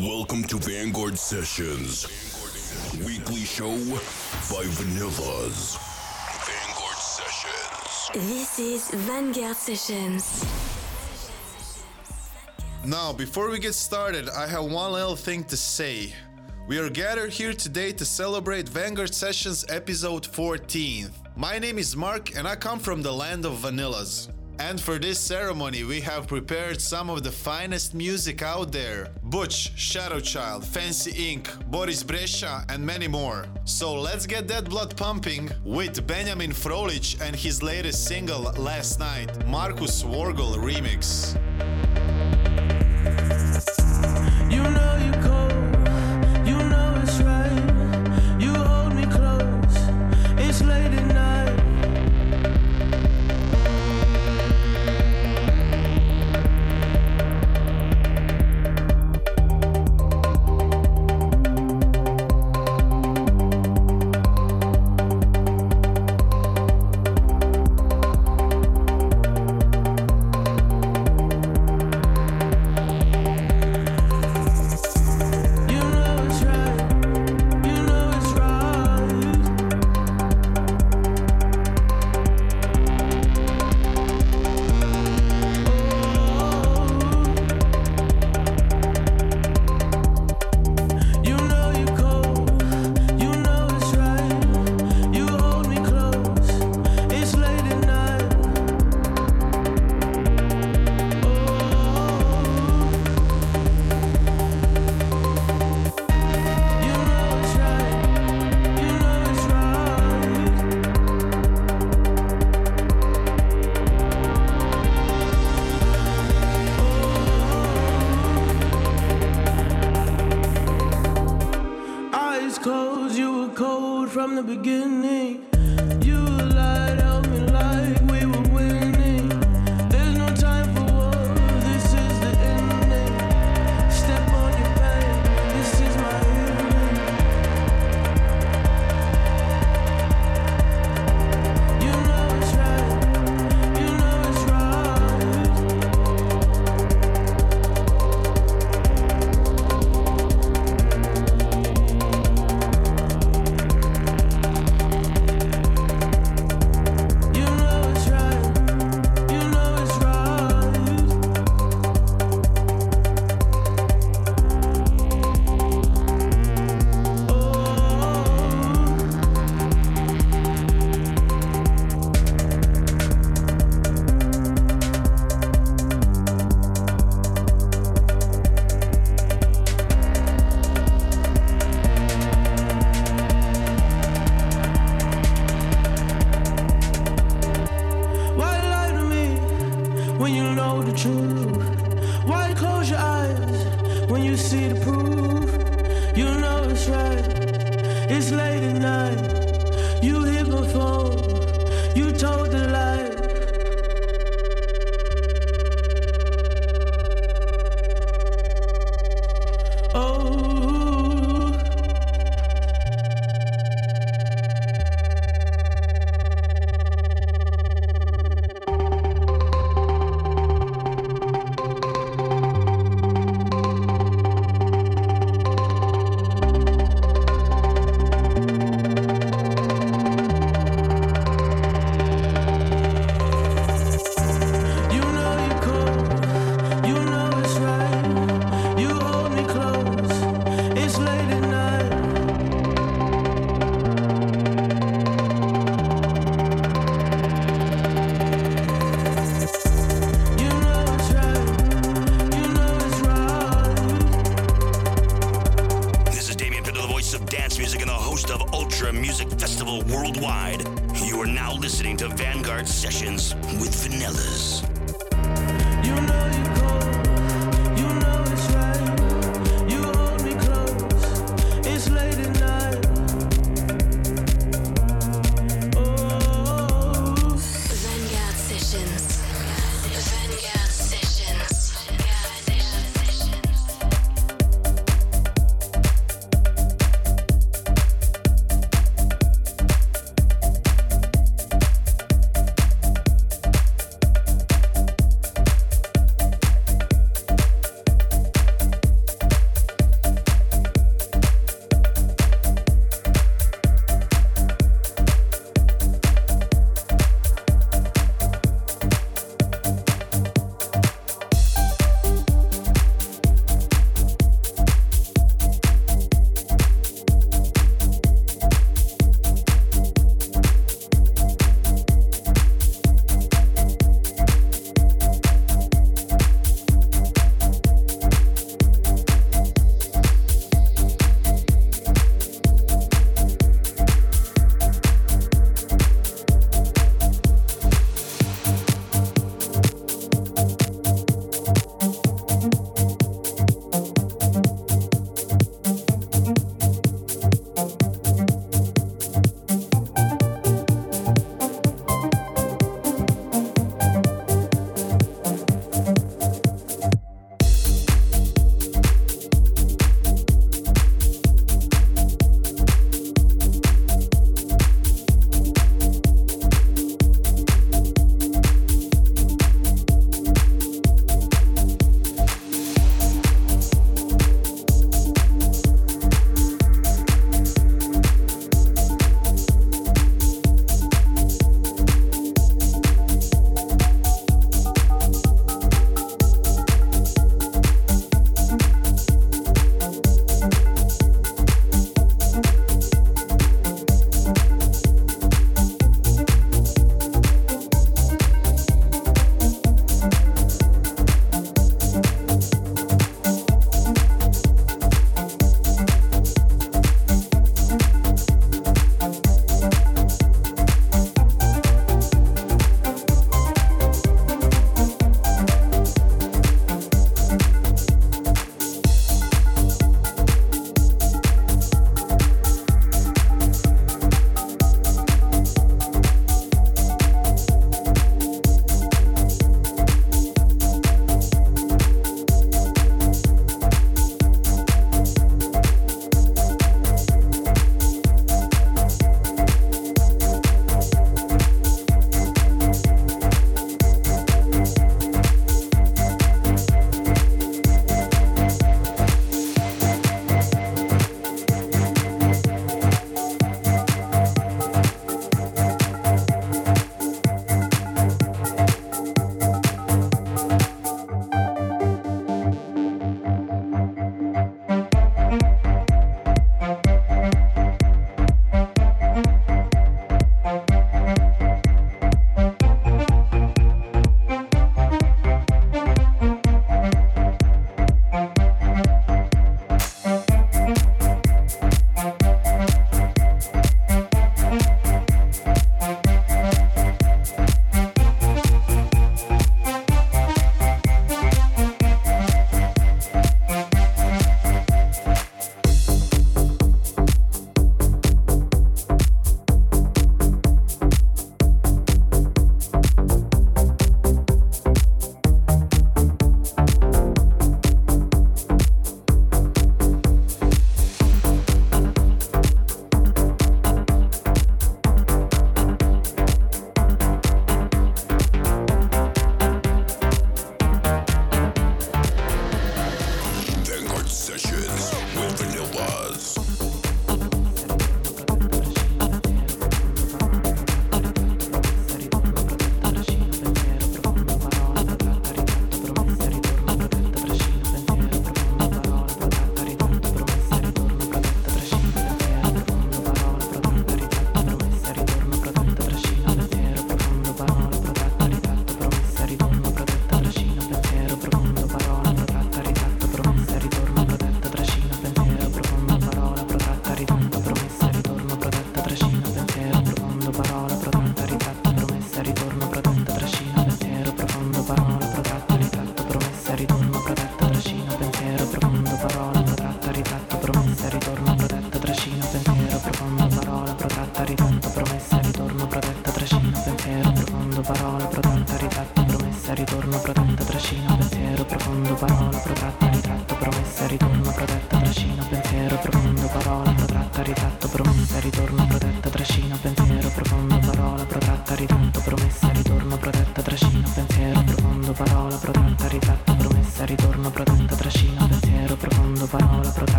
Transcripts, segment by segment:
Welcome to Vanguard Sessions, weekly show by Vanillas. Vanguard Sessions. This is Vanguard Sessions. Now, before we get started, I have one little thing to say. We are gathered here today to celebrate Vanguard Sessions episode 14. My name is Mark and I come from the land of vanillas. And for this ceremony, we have prepared some of the finest music out there Butch, Shadowchild, Fancy Inc., Boris Brejcha, and many more. So let's get that blood pumping with Benjamin Frolich and his latest single, Last Night, Marcus Wargel Remix.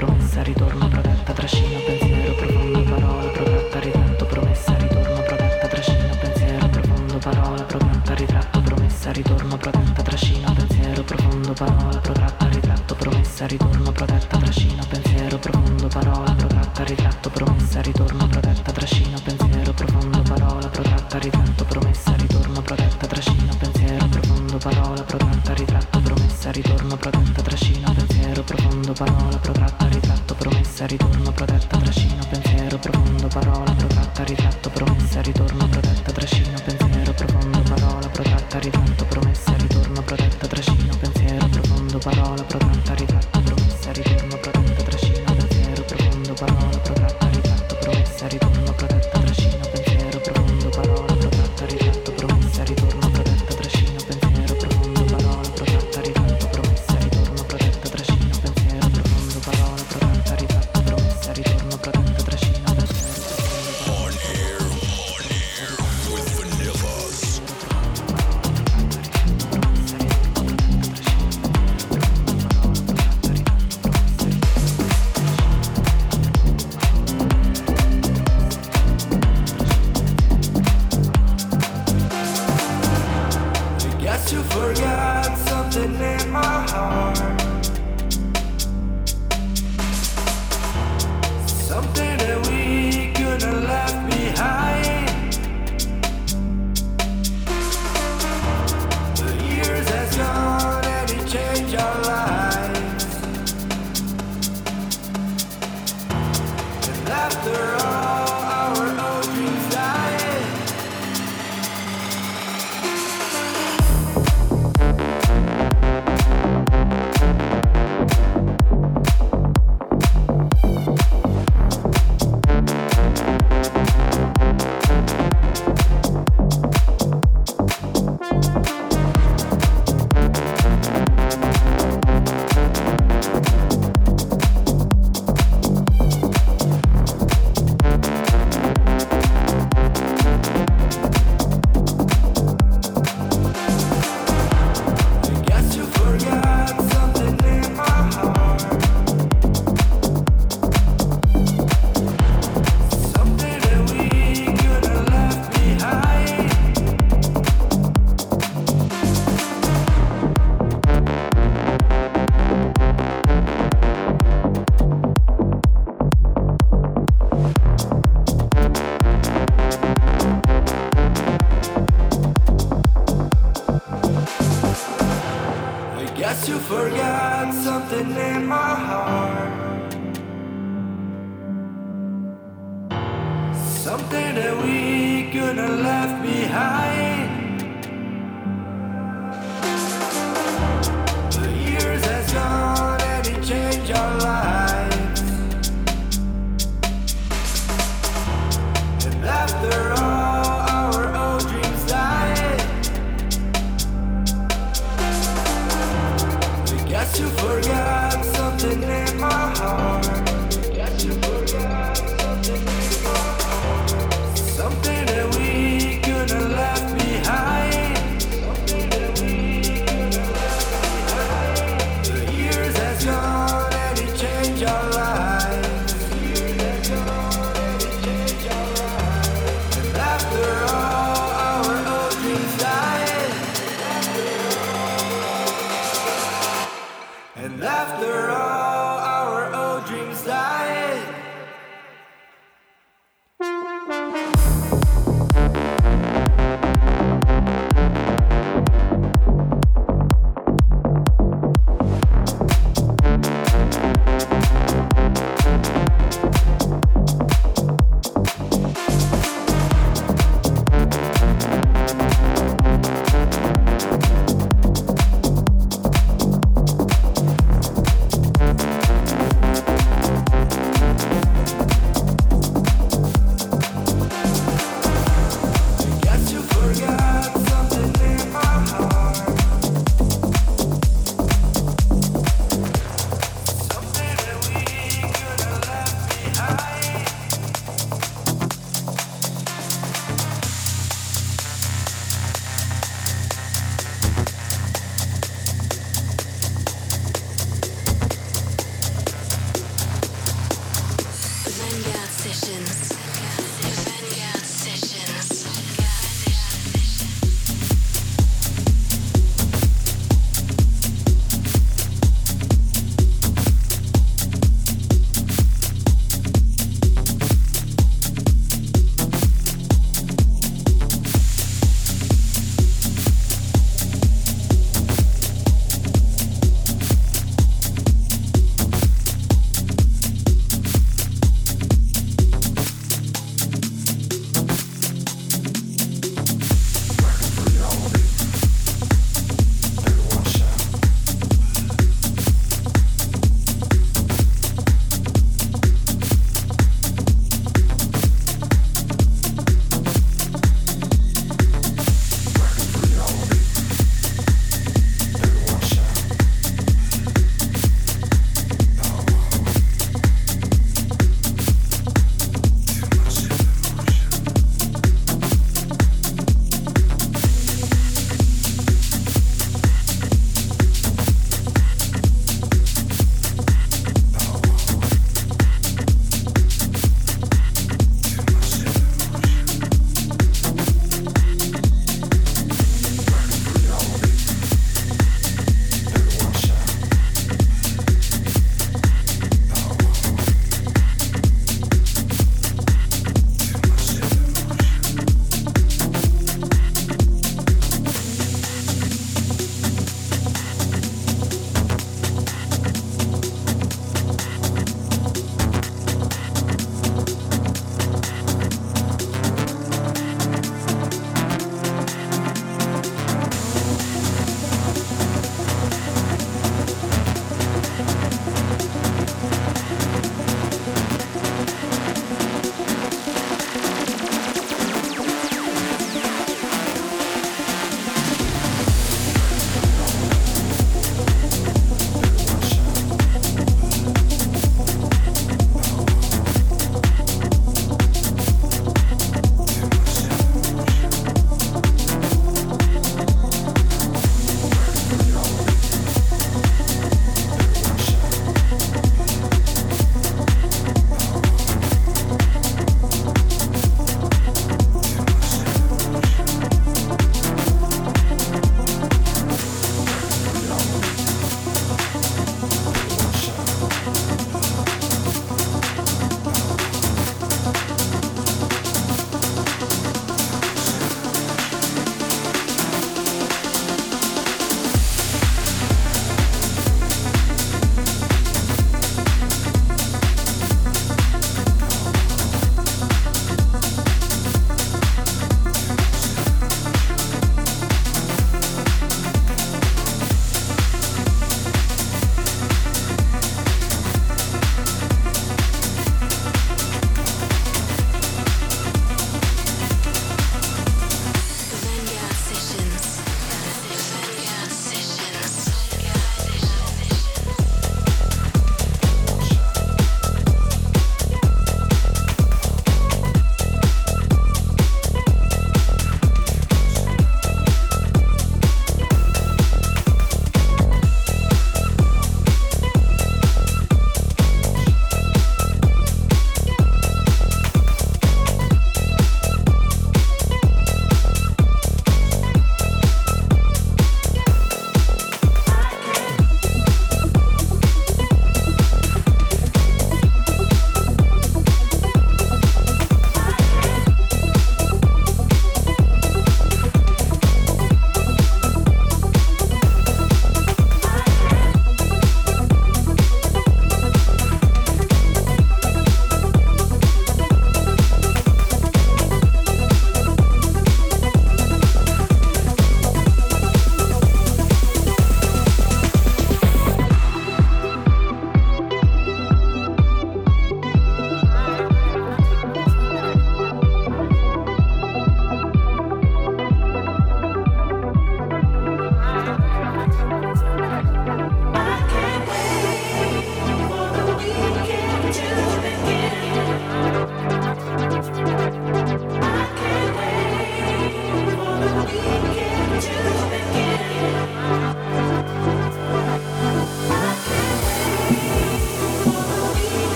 promessa, ritorno, protetta, trascino, pensiero, profondo, parola, protetta, ritratto, promessa, ritorno, protetta, trascino, pensiero, profondo, parola, protetta, ritratto, promessa, ritorno, protetta, trascino, pensiero, profondo, parola, protetta, ritratto, promessa, ritorno, protetta, trascino, pensiero, profondo, parola, protetta, ritratto, promessa, ritorno, protetta, trascino, pensiero, profondo, parola, protetta, ritratto, promessa, ritorno, protetta, trascino, pensiero, profondo, parola, protetta, ritratto, promessa, ritorno, protetta, trascino, Senza ritorno protetto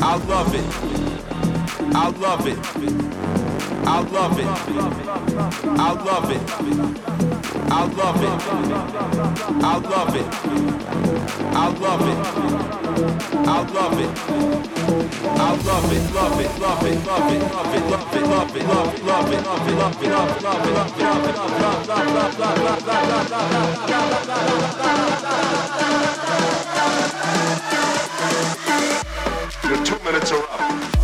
I love it. I love it. I love it. I love it. I love it. I love it. I love it. I love it. I love it. Love it. Love it. Love it. Love it. Love it. Love it. Love it. Love it. Love it. Love it. Love it. Love it. Love it. Love it. Love it. Love it. Your two minutes are up.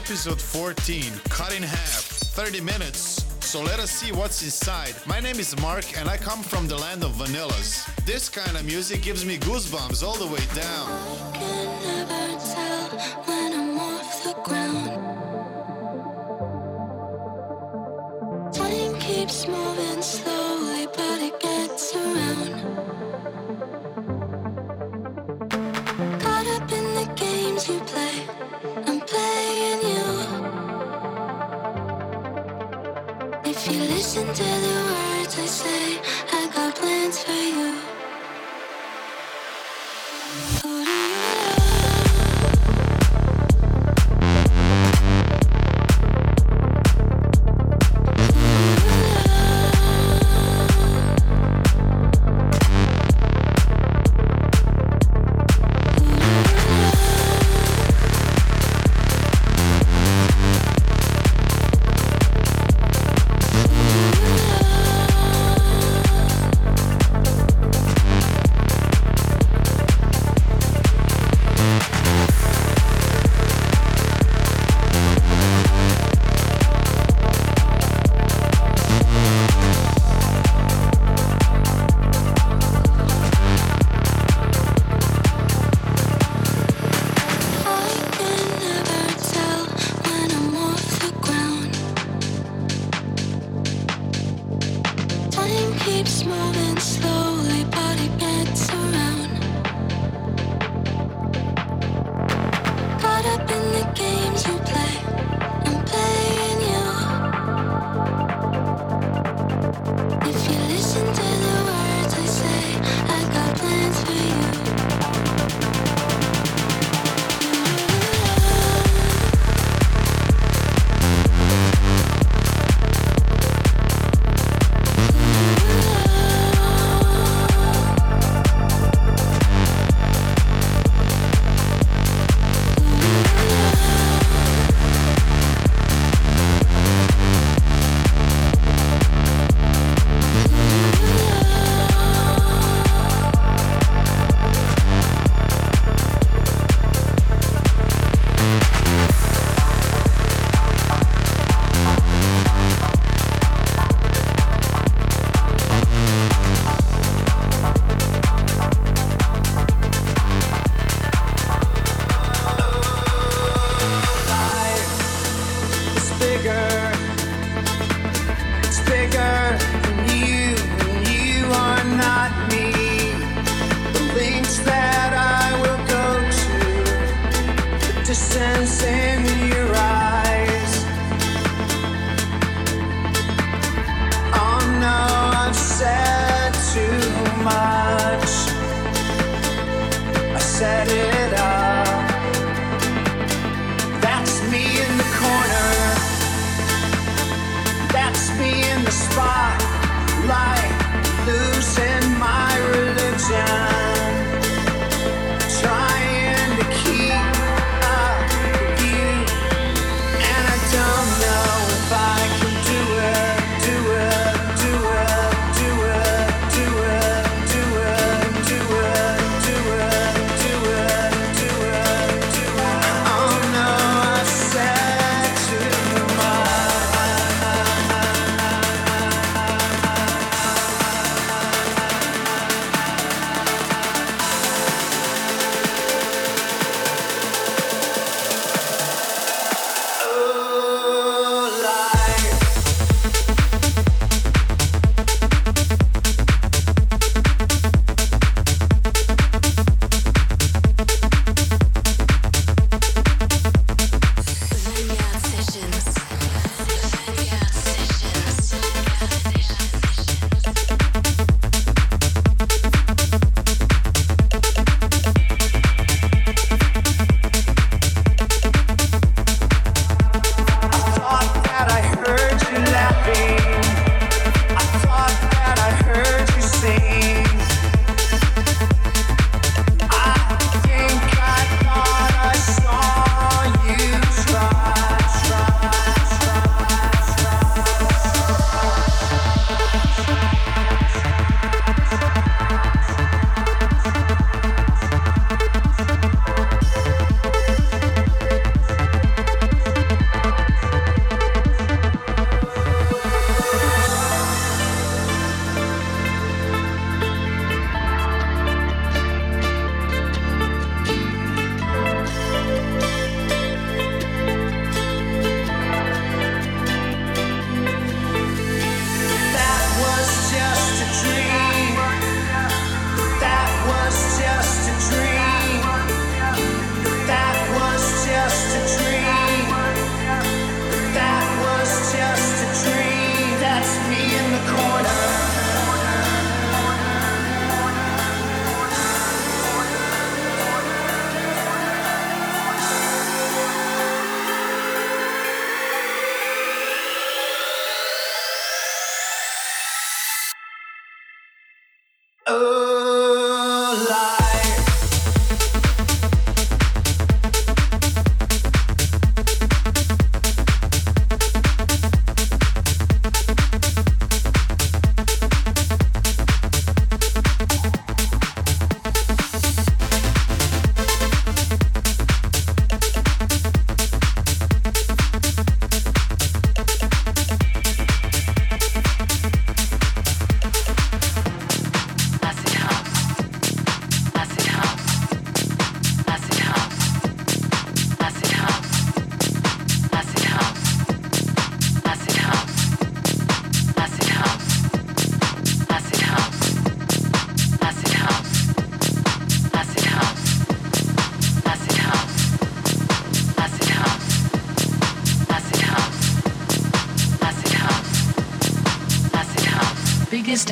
episode 14, Cut in Half, 30 minutes. So let us see what's inside. My name is Mark and I come from the land of vanillas. This kind of music gives me goosebumps all the way down. Keeps moving slow.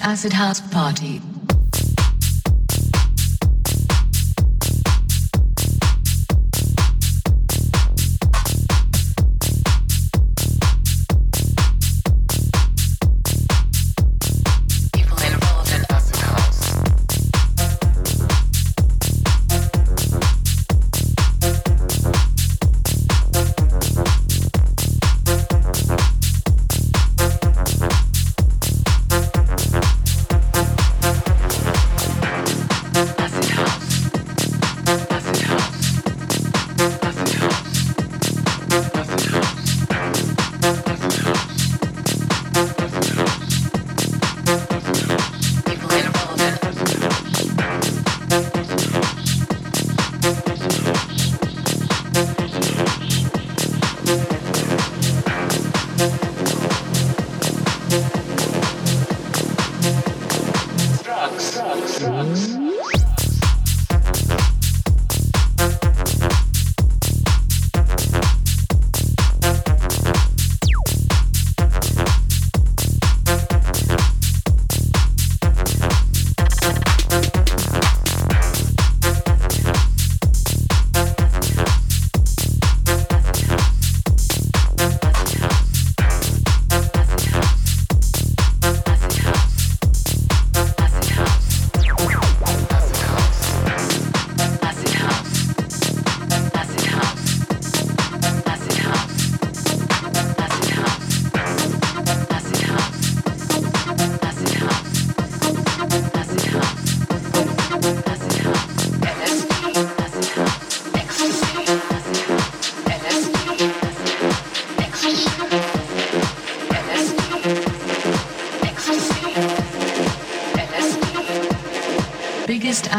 Acid house party.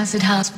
Acid house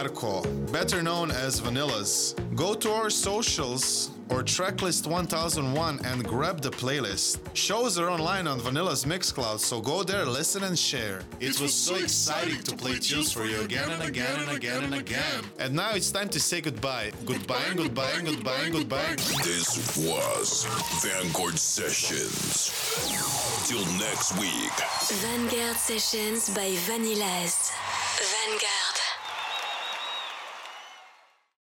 Marco, better known as Vanillas. Go to our socials or Tracklist 1001 and grab the playlist. Shows are online on Vanilla's Mixcloud, so go there, listen and share. It was so exciting to play tunes for you again and again and again and again. And now it's time to say goodbye. Goodbye and goodbye and goodbye and goodbye. This was Vanguard Sessions. Till next week. Vanguard Sessions by Vanillas. Vanguard.